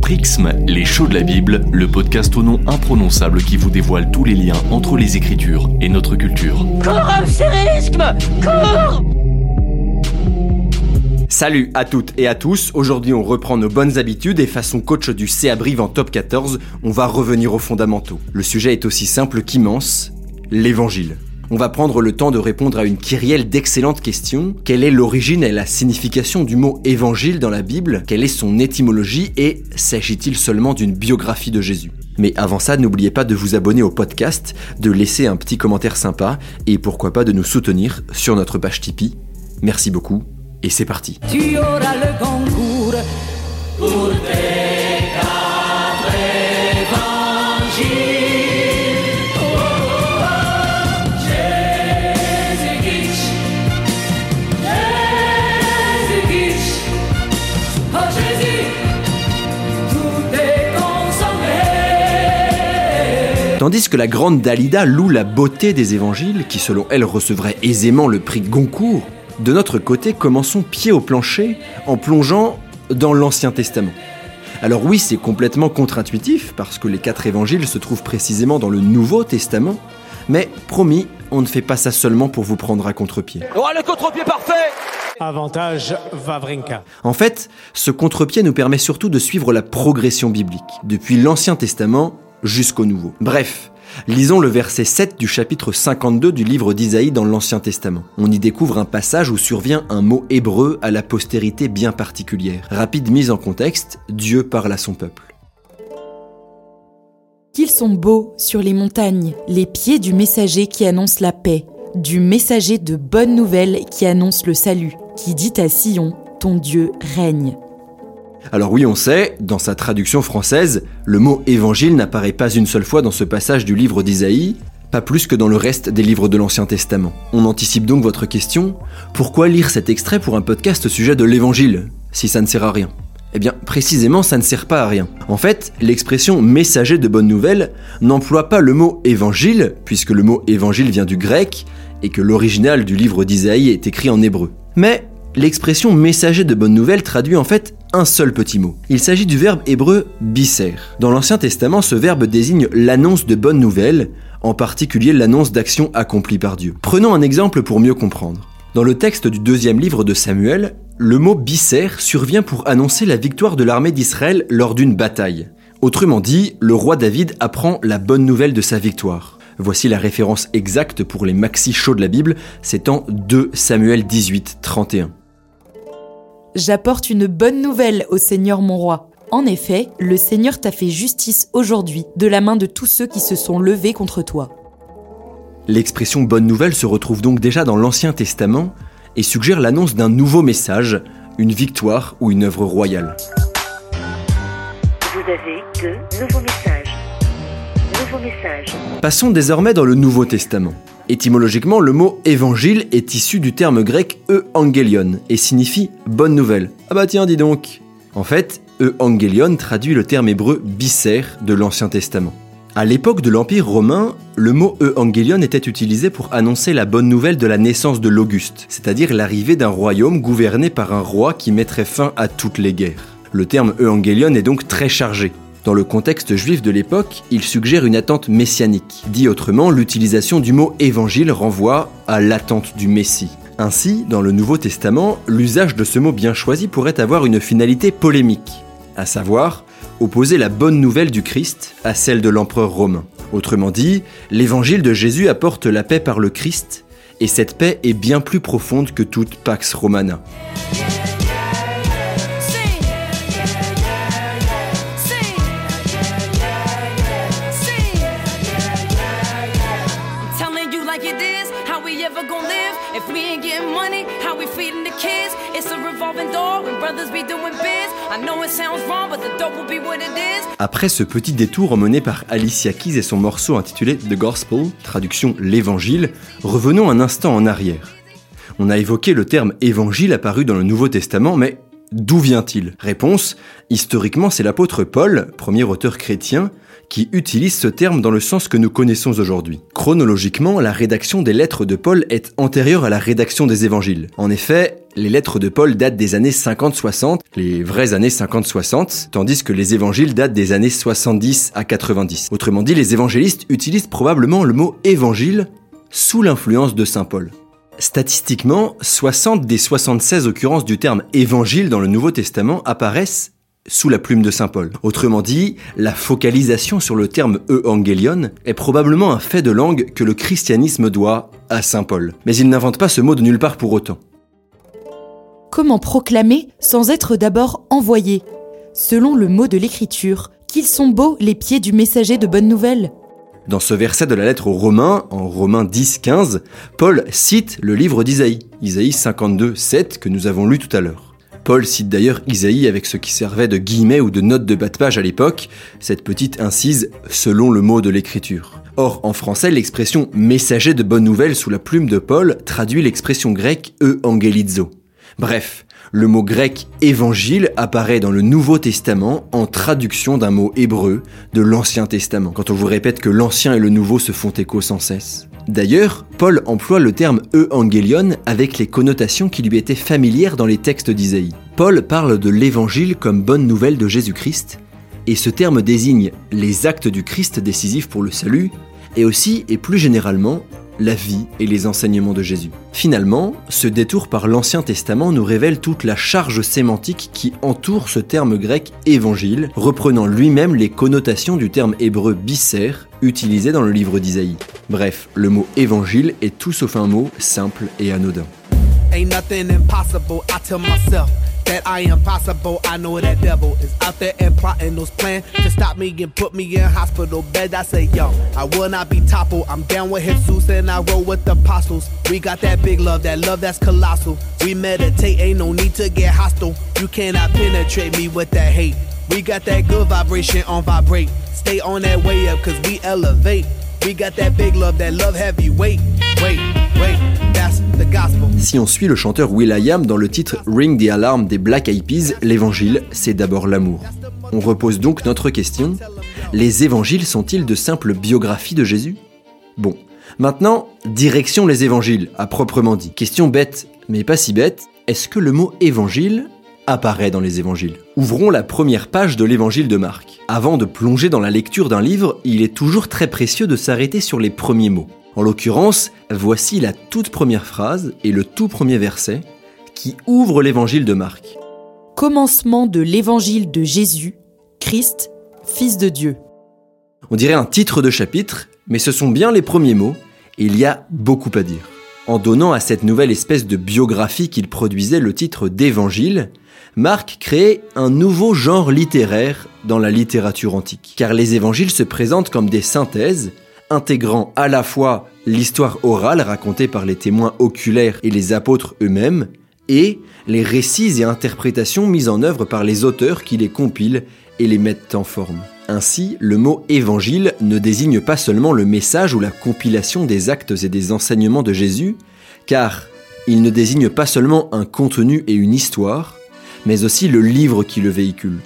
Prixme, les shows de la Bible, le podcast au nom imprononçable qui vous dévoile tous les liens entre les Écritures et notre culture. Cours, Salut à toutes et à tous, aujourd'hui on reprend nos bonnes habitudes et façon coach du CA Brive en top 14, on va revenir aux fondamentaux. Le sujet est aussi simple qu'immense, l'évangile. On va prendre le temps de répondre à une kyrielle d'excellentes questions. Quelle est l'origine et la signification du mot évangile dans la Bible? Quelle est son étymologie? Et s'agit-il seulement d'une biographie de Jésus? Mais avant ça, n'oubliez pas de vous abonner au podcast, de laisser un petit commentaire sympa et pourquoi pas de nous soutenir sur notre page Tipeee. Merci beaucoup et c'est parti. Tandis que la grande Dalida loue la beauté des évangiles, qui selon elle recevrait aisément le prix Goncourt, de notre côté, commençons pied au plancher en plongeant dans l'Ancien Testament. Alors oui, c'est complètement contre-intuitif, parce que les quatre évangiles se trouvent précisément dans le Nouveau Testament, mais promis, on ne fait pas ça seulement pour vous prendre à contre-pied. Oh, le contre-pied parfait Avantage Vavrinka. En fait, ce contre-pied nous permet surtout de suivre la progression biblique, depuis l'Ancien Testament jusqu'au Nouveau. Bref, lisons le verset 7 du chapitre 52 du livre d'Isaïe dans l'Ancien Testament. On y découvre un passage où survient un mot hébreu à la postérité bien particulière. Rapide mise en contexte, Dieu parle à son peuple. Qu'ils sont beaux sur les montagnes, les pieds du messager qui annonce la paix, du messager de bonnes nouvelles qui annonce le salut, qui dit à Sion, ton Dieu règne. Alors oui, on sait, dans sa traduction française, le mot évangile n'apparaît pas une seule fois dans ce passage du livre d'Isaïe, pas plus que dans le reste des livres de l'Ancien Testament. On anticipe donc votre question, pourquoi lire cet extrait pour un podcast au sujet de l'évangile, si ça ne sert à rien? Eh bien, précisément, ça ne sert pas à rien. En fait, l'expression messager de bonnes nouvelles n'emploie pas le mot évangile, puisque le mot évangile vient du grec et que l'original du livre d'Isaïe est écrit en hébreu. Mais l'expression messager de bonnes nouvelles traduit en fait un seul petit mot. Il s'agit du verbe hébreu bisser. Dans l'Ancien Testament, ce verbe désigne l'annonce de bonnes nouvelles, en particulier l'annonce d'actions accomplies par Dieu. Prenons un exemple pour mieux comprendre. Dans le texte du deuxième livre de Samuel, le mot bisser survient pour annoncer la victoire de l'armée d'Israël lors d'une bataille. Autrement dit, le roi David apprend la bonne nouvelle de sa victoire. Voici la référence exacte pour les maxi chauds de la Bible, c'est en 2 Samuel 18, 31. J'apporte une bonne nouvelle au Seigneur mon roi. En effet, le Seigneur t'a fait justice aujourd'hui de la main de tous ceux qui se sont levés contre toi. L'expression bonne nouvelle se retrouve donc déjà dans l'Ancien Testament et suggère l'annonce d'un nouveau message, une victoire ou une œuvre royale. Vous avez deux nouveaux messages. Passons désormais dans le Nouveau Testament. Étymologiquement, le mot évangile est issu du terme grec euangelion et signifie bonne nouvelle. Ah bah tiens, dis donc. En fait, euangelion traduit le terme hébreu bisser de l'Ancien Testament. À l'époque de l'Empire romain, le mot euangelion était utilisé pour annoncer la bonne nouvelle de la naissance de l'Auguste, c'est-à-dire l'arrivée d'un royaume gouverné par un roi qui mettrait fin à toutes les guerres. Le terme euangelion est donc très chargé. Dans le contexte juif de l'époque, il suggère une attente messianique. Dit autrement, l'utilisation du mot évangile renvoie à l'attente du Messie. Ainsi, dans le Nouveau Testament, l'usage de ce mot bien choisi pourrait avoir une finalité polémique, à savoir opposer la bonne nouvelle du Christ à celle de l'empereur romain. Autrement dit, l'évangile de Jésus apporte la paix par le Christ, et cette paix est bien plus profonde que toute Pax Romana. Après ce petit détour mené par Alicia Keys et son morceau intitulé The Gospel, traduction l'évangile, revenons un instant en arrière. On a évoqué le terme évangile apparu dans le Nouveau Testament, mais d'où vient-il? Réponse, historiquement c'est l'apôtre Paul, premier auteur chrétien, qui utilise ce terme dans le sens que nous connaissons aujourd'hui. Chronologiquement, la rédaction des lettres de Paul est antérieure à la rédaction des évangiles. En effet, les lettres de Paul datent des années 50-60, les vraies années 50-60, tandis que les évangiles datent des années 70 à 90. Autrement dit, les évangélistes utilisent probablement le mot évangile sous l'influence de Saint Paul. Statistiquement, 60 des 76 occurrences du terme évangile dans le Nouveau Testament apparaissent sous la plume de Saint Paul. Autrement dit, la focalisation sur le terme euangelion est probablement un fait de langue que le christianisme doit à Saint Paul. Mais il n'invente pas ce mot de nulle part pour autant. Comment proclamer sans être d'abord envoyé Selon le mot de l'Écriture, qu'ils sont beaux les pieds du messager de bonne nouvelle Dans ce verset de la lettre aux Romains, en Romains 10-15, Paul cite le livre d'Isaïe, Isaïe 52, 7, que nous avons lu tout à l'heure. Paul cite d'ailleurs Isaïe avec ce qui servait de guillemets ou de notes de bas de page à l'époque, cette petite incise selon le mot de l'écriture. Or, en français, l'expression messager de bonne nouvelle sous la plume de Paul traduit l'expression grecque euangelizo. Bref, le mot grec évangile apparaît dans le Nouveau Testament en traduction d'un mot hébreu de l'Ancien Testament, quand on vous répète que l'Ancien et le Nouveau se font écho sans cesse. D'ailleurs, Paul emploie le terme euangelion avec les connotations qui lui étaient familières dans les textes d'Isaïe. Paul parle de l'évangile comme bonne nouvelle de Jésus-Christ, et ce terme désigne les actes du Christ décisifs pour le salut, et aussi et plus généralement la vie et les enseignements de Jésus. Finalement, ce détour par l'Ancien Testament nous révèle toute la charge sémantique qui entoure ce terme grec évangile, reprenant lui-même les connotations du terme hébreu bisser utilisé dans le livre d'Isaïe. Bref, le mot évangile est tout sauf un mot simple et anodin. That I am possible. I know that devil is out there and plotting those plans to stop me and put me in hospital bed. I say, yo, I will not be toppled. I'm down with Jesus and I roll with the apostles. We got that big love, that love that's colossal. We meditate, ain't no need to get hostile. You cannot penetrate me with that hate. We got that good vibration on vibrate. Stay on that way up, cause we elevate. We got that big love, that love heavyweight. Wait, wait, that's. Si on suit le chanteur Will.i.am dans le titre Ring the Alarm des Black Eyed Peas, l'évangile, c'est d'abord l'amour. On repose donc notre question les évangiles sont-ils de simples biographies de Jésus? Bon, maintenant, direction les évangiles, à proprement dit. Question bête, mais pas si bête, est-ce que le mot évangile apparaît dans les évangiles? Ouvrons la première page de l'évangile de Marc. Avant de plonger dans la lecture d'un livre, il est toujours très précieux de s'arrêter sur les premiers mots. En l'occurrence, voici la toute première phrase et le tout premier verset qui ouvre l'évangile de Marc. Commencement de l'évangile de Jésus, Christ, Fils de Dieu. On dirait un titre de chapitre, mais ce sont bien les premiers mots, et il y a beaucoup à dire. En donnant à cette nouvelle espèce de biographie qu'il produisait le titre d'évangile, Marc crée un nouveau genre littéraire dans la littérature antique. Car les évangiles se présentent comme des synthèses, intégrant à la fois l'histoire orale racontée par les témoins oculaires et les apôtres eux-mêmes, et les récits et interprétations mises en œuvre par les auteurs qui les compilent et les mettent en forme. Ainsi, le mot évangile ne désigne pas seulement le message ou la compilation des actes et des enseignements de Jésus, car il ne désigne pas seulement un contenu et une histoire, mais aussi le livre qui le véhicule.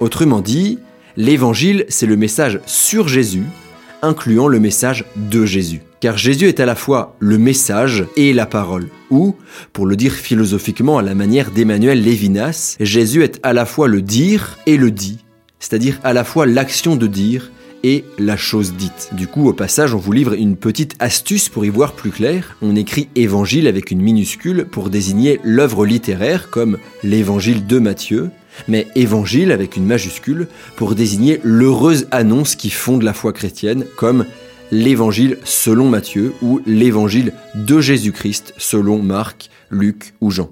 Autrement dit, l'évangile, c'est le message sur Jésus, incluant le message de Jésus. Car Jésus est à la fois le message et la parole. Ou, pour le dire philosophiquement à la manière d'Emmanuel Lévinas, Jésus est à la fois le dire et le dit, c'est-à-dire à la fois l'action de dire et la chose dite. Du coup, au passage, on vous livre une petite astuce pour y voir plus clair. On écrit évangile avec une minuscule pour désigner l'œuvre littéraire comme l'évangile de Matthieu, mais évangile avec une majuscule pour désigner l'heureuse annonce qui fonde la foi chrétienne comme l'évangile selon Matthieu ou l'évangile de Jésus-Christ selon Marc, Luc ou Jean.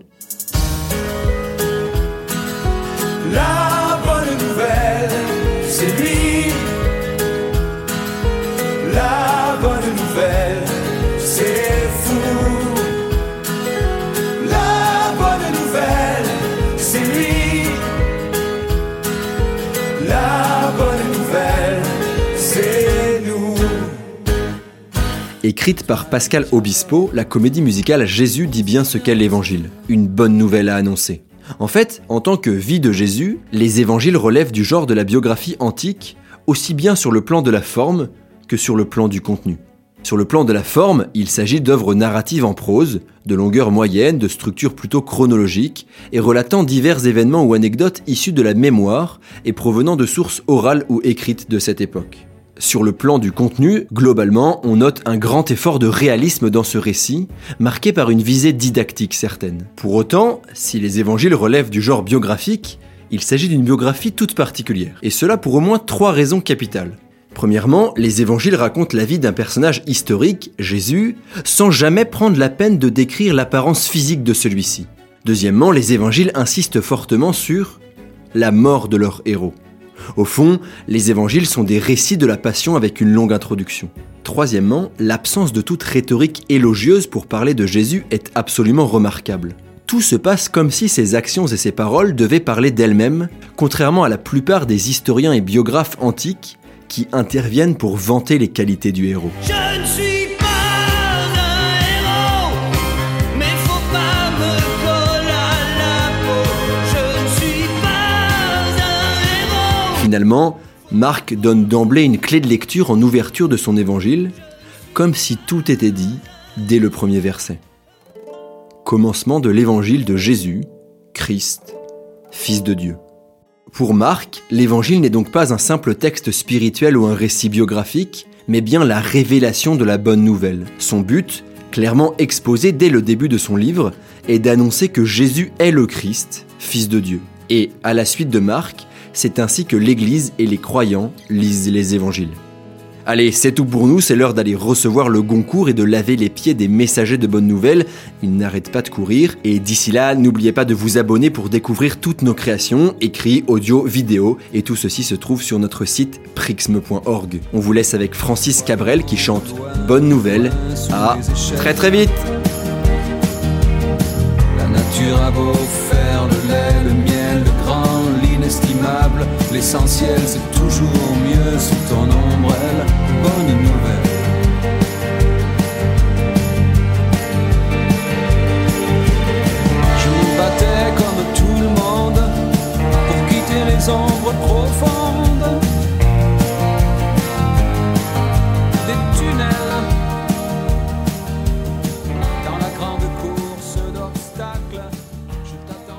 Écrite par Pascal Obispo, la comédie musicale Jésus dit bien ce qu'est l'évangile, une bonne nouvelle à annoncer. En fait, en tant que vie de Jésus, les évangiles relèvent du genre de la biographie antique, aussi bien sur le plan de la forme que sur le plan du contenu. Sur le plan de la forme, il s'agit d'œuvres narratives en prose, de longueur moyenne, de structure plutôt chronologique, et relatant divers événements ou anecdotes issus de la mémoire et provenant de sources orales ou écrites de cette époque. Sur le plan du contenu, globalement, on note un grand effort de réalisme dans ce récit, marqué par une visée didactique certaine. Pour autant, si les évangiles relèvent du genre biographique, il s'agit d'une biographie toute particulière, et cela pour au moins trois raisons capitales. Premièrement, les évangiles racontent la vie d'un personnage historique, Jésus, sans jamais prendre la peine de décrire l'apparence physique de celui-ci. Deuxièmement, les évangiles insistent fortement sur la mort de leur héros. Au fond, les évangiles sont des récits de la passion avec une longue introduction. Troisièmement, l'absence de toute rhétorique élogieuse pour parler de Jésus est absolument remarquable. Tout se passe comme si ses actions et ses paroles devaient parler d'elles-mêmes, contrairement à la plupart des historiens et biographes antiques qui interviennent pour vanter les qualités du héros. Finalement, Marc donne d'emblée une clé de lecture en ouverture de son évangile, comme si tout était dit dès le premier verset. Commencement de l'évangile de Jésus, Christ, Fils de Dieu. Pour Marc, l'évangile n'est donc pas un simple texte spirituel ou un récit biographique, mais bien la révélation de la bonne nouvelle. Son but, clairement exposé dès le début de son livre, est d'annoncer que Jésus est le Christ, Fils de Dieu. Et, à la suite de Marc, c'est ainsi que l'Église et les croyants lisent les évangiles. Allez, c'est tout pour nous, c'est l'heure d'aller recevoir le Goncourt et de laver les pieds des messagers de bonnes nouvelles. Ils n'arrêtent pas de courir. Et d'ici là, n'oubliez pas de vous abonner pour découvrir toutes nos créations, écrits, audio, vidéo. Et tout ceci se trouve sur notre site prixme.org. On vous laisse avec Francis Cabrel qui chante Bonne nouvelle. À très très vite l'essentiel c'est toujours mieux sous ton ombrelle.